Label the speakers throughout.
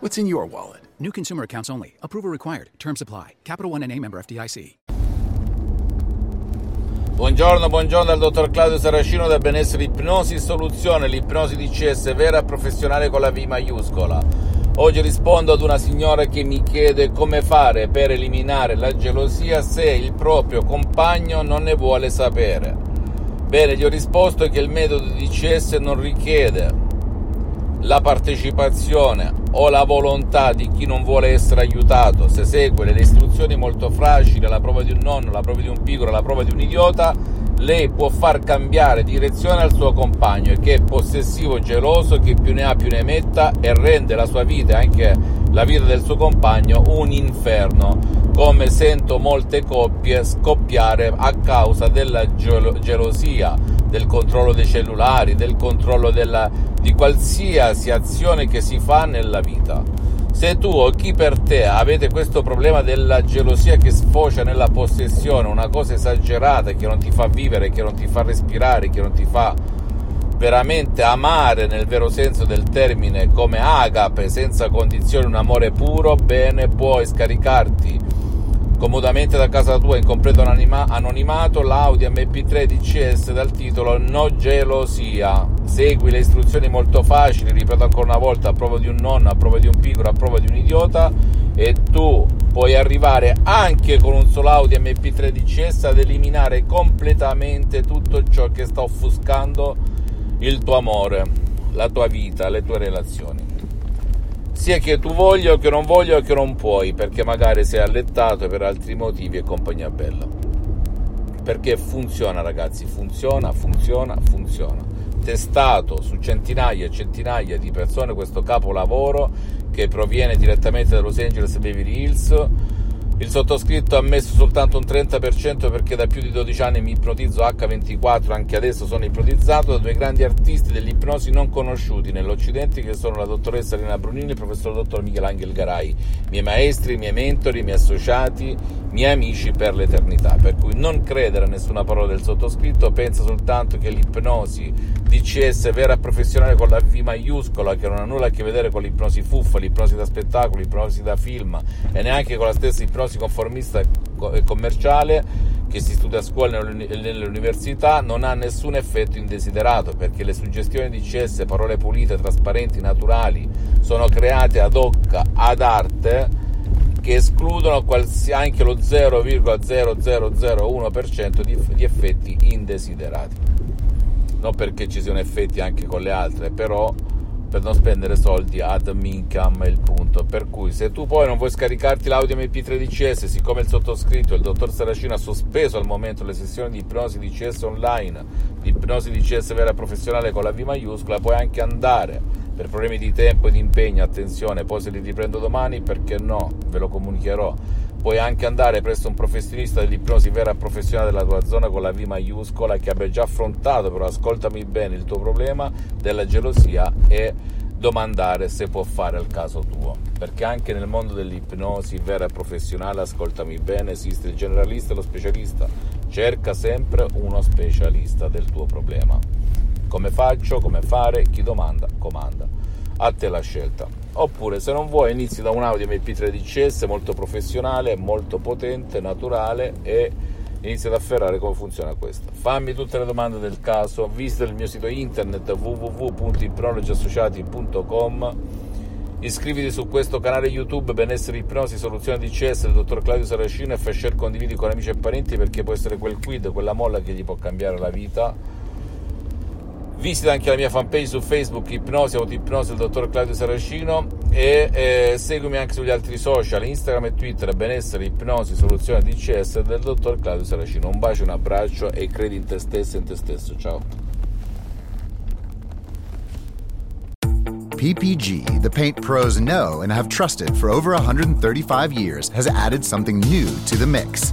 Speaker 1: What's in your wallet?
Speaker 2: New consumer accounts only. Approval required. Terms apply. Capital One and a member FDIC.
Speaker 3: Buongiorno, buongiorno dal dottor Claudio Saracino da Benessere Ipnosi Soluzione, l'ipnosi DCS vera professionale con la V maiuscola. Oggi rispondo ad una signora che mi chiede come fare per eliminare la gelosia se il proprio compagno non ne vuole sapere. Bene, gli ho risposto che il metodo DCS non richiede la partecipazione o la volontà di chi non vuole essere aiutato, se segue le istruzioni molto fragili, la prova di un nonno, la prova di un piccolo, la prova di un idiota, lei può far cambiare direzione al suo compagno che è possessivo, geloso, che più ne ha più ne metta e rende la sua vita e anche la vita del suo compagno un inferno, come sento molte coppie scoppiare a causa della gelo- gelosia, del controllo dei cellulari, del controllo della, di qualsiasi azione che si fa nella vita. Se tu o chi per te avete questo problema della gelosia che sfocia nella possessione, una cosa esagerata che non ti fa vivere, che non ti fa respirare, che non ti fa veramente amare nel vero senso del termine come agape, senza condizioni, un amore puro, bene, puoi scaricarti comodamente da casa tua in completo anonimato l'Audi MP3 DCS dal titolo No gelosia. Segui le istruzioni molto facili, ripeto ancora una volta, a prova di un nonno, a prova di un piccolo, a prova di un idiota e tu puoi arrivare anche con un solo Audi MP3 DCS ad eliminare completamente tutto ciò che sta offuscando il tuo amore, la tua vita, le tue relazioni sia che tu voglia o che non voglia o che non puoi, perché magari sei allettato per altri motivi e compagnia bella. Perché funziona ragazzi, funziona, funziona, funziona. Testato su centinaia e centinaia di persone questo capolavoro che proviene direttamente da Los Angeles Beverly Hills il sottoscritto ha messo soltanto un 30% perché da più di 12 anni mi ipnotizzo H24, anche adesso sono ipnotizzato da due grandi artisti dell'ipnosi non conosciuti nell'Occidente che sono la dottoressa Elena Brunini e il professor dottor Michelangelo Garai, miei maestri, miei mentori, miei associati, miei amici per l'eternità. Per cui non credere a nessuna parola del sottoscritto, pensa soltanto che l'ipnosi DCS vera e professionale con la V maiuscola, che non ha nulla a che vedere con l'ipnosi fuffa, l'ipnosi da spettacolo, l'ipnosi da film e neanche con la stessa ipnosi conformista e commerciale che si studia a scuola e nelle università non ha nessun effetto indesiderato perché le suggestioni di CS, parole pulite, trasparenti, naturali, sono create ad hoc, ad arte che escludono anche lo 0,0001% di, di effetti indesiderati. Non perché ci siano effetti anche con le altre, però per non spendere soldi ad Mincam è il punto. Per cui se tu poi non vuoi scaricarti l'audio MP3 DCS siccome il sottoscritto il dottor Saracino ha sospeso al momento le sessioni di ipnosi DCS online di ipnosi DCS vera professionale con la V maiuscola puoi anche andare per problemi di tempo e di impegno attenzione poi se li riprendo domani perché no ve lo comunicherò puoi anche andare presso un professionista dell'ipnosi vera professionale della tua zona con la V maiuscola che abbia già affrontato, però ascoltami bene il tuo problema della gelosia e domandare se può fare al caso tuo. Perché anche nel mondo dell'ipnosi vera e professionale, ascoltami bene, esiste il generalista e lo specialista. Cerca sempre uno specialista del tuo problema. Come faccio, come fare, chi domanda, comanda. A te la scelta. Oppure se non vuoi inizi da un audio MP3 DCS molto professionale, molto potente, naturale e inizi ad afferrare come funziona questo. Fammi tutte le domande del caso, visita il mio sito internet www.ipnologiassociati.com Iscriviti su questo canale YouTube Benessere Ipnosi Soluzione DCS del dottor Claudio Saracino e fai share condividi con amici e parenti perché può essere quel quid, quella molla che gli può cambiare la vita Visita anche la mia fanpage su Facebook Ipnosi Autoipnosi del dottor Claudio Saracino e eh, seguimi anche sugli altri social Instagram e Twitter Benessere Ipnosi Soluzione DCS del dottor Claudio Saracino. Un bacio, un abbraccio e credi in te stesso e in te stesso. Ciao.
Speaker 4: PPG, the paint pros know and have trusted for over 135 years, has added something new to the mix.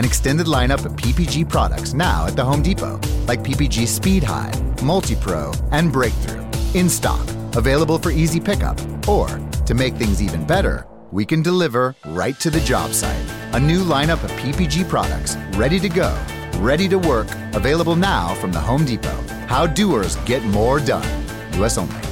Speaker 4: An extended lineup of PPG products now at the Home Depot, like PPG Speed High, Multi Pro, and Breakthrough. In stock, available for easy pickup, or to make things even better, we can deliver right to the job site. A new lineup of PPG products ready to go, ready to work, available now from the Home Depot. How doers get more done. US only.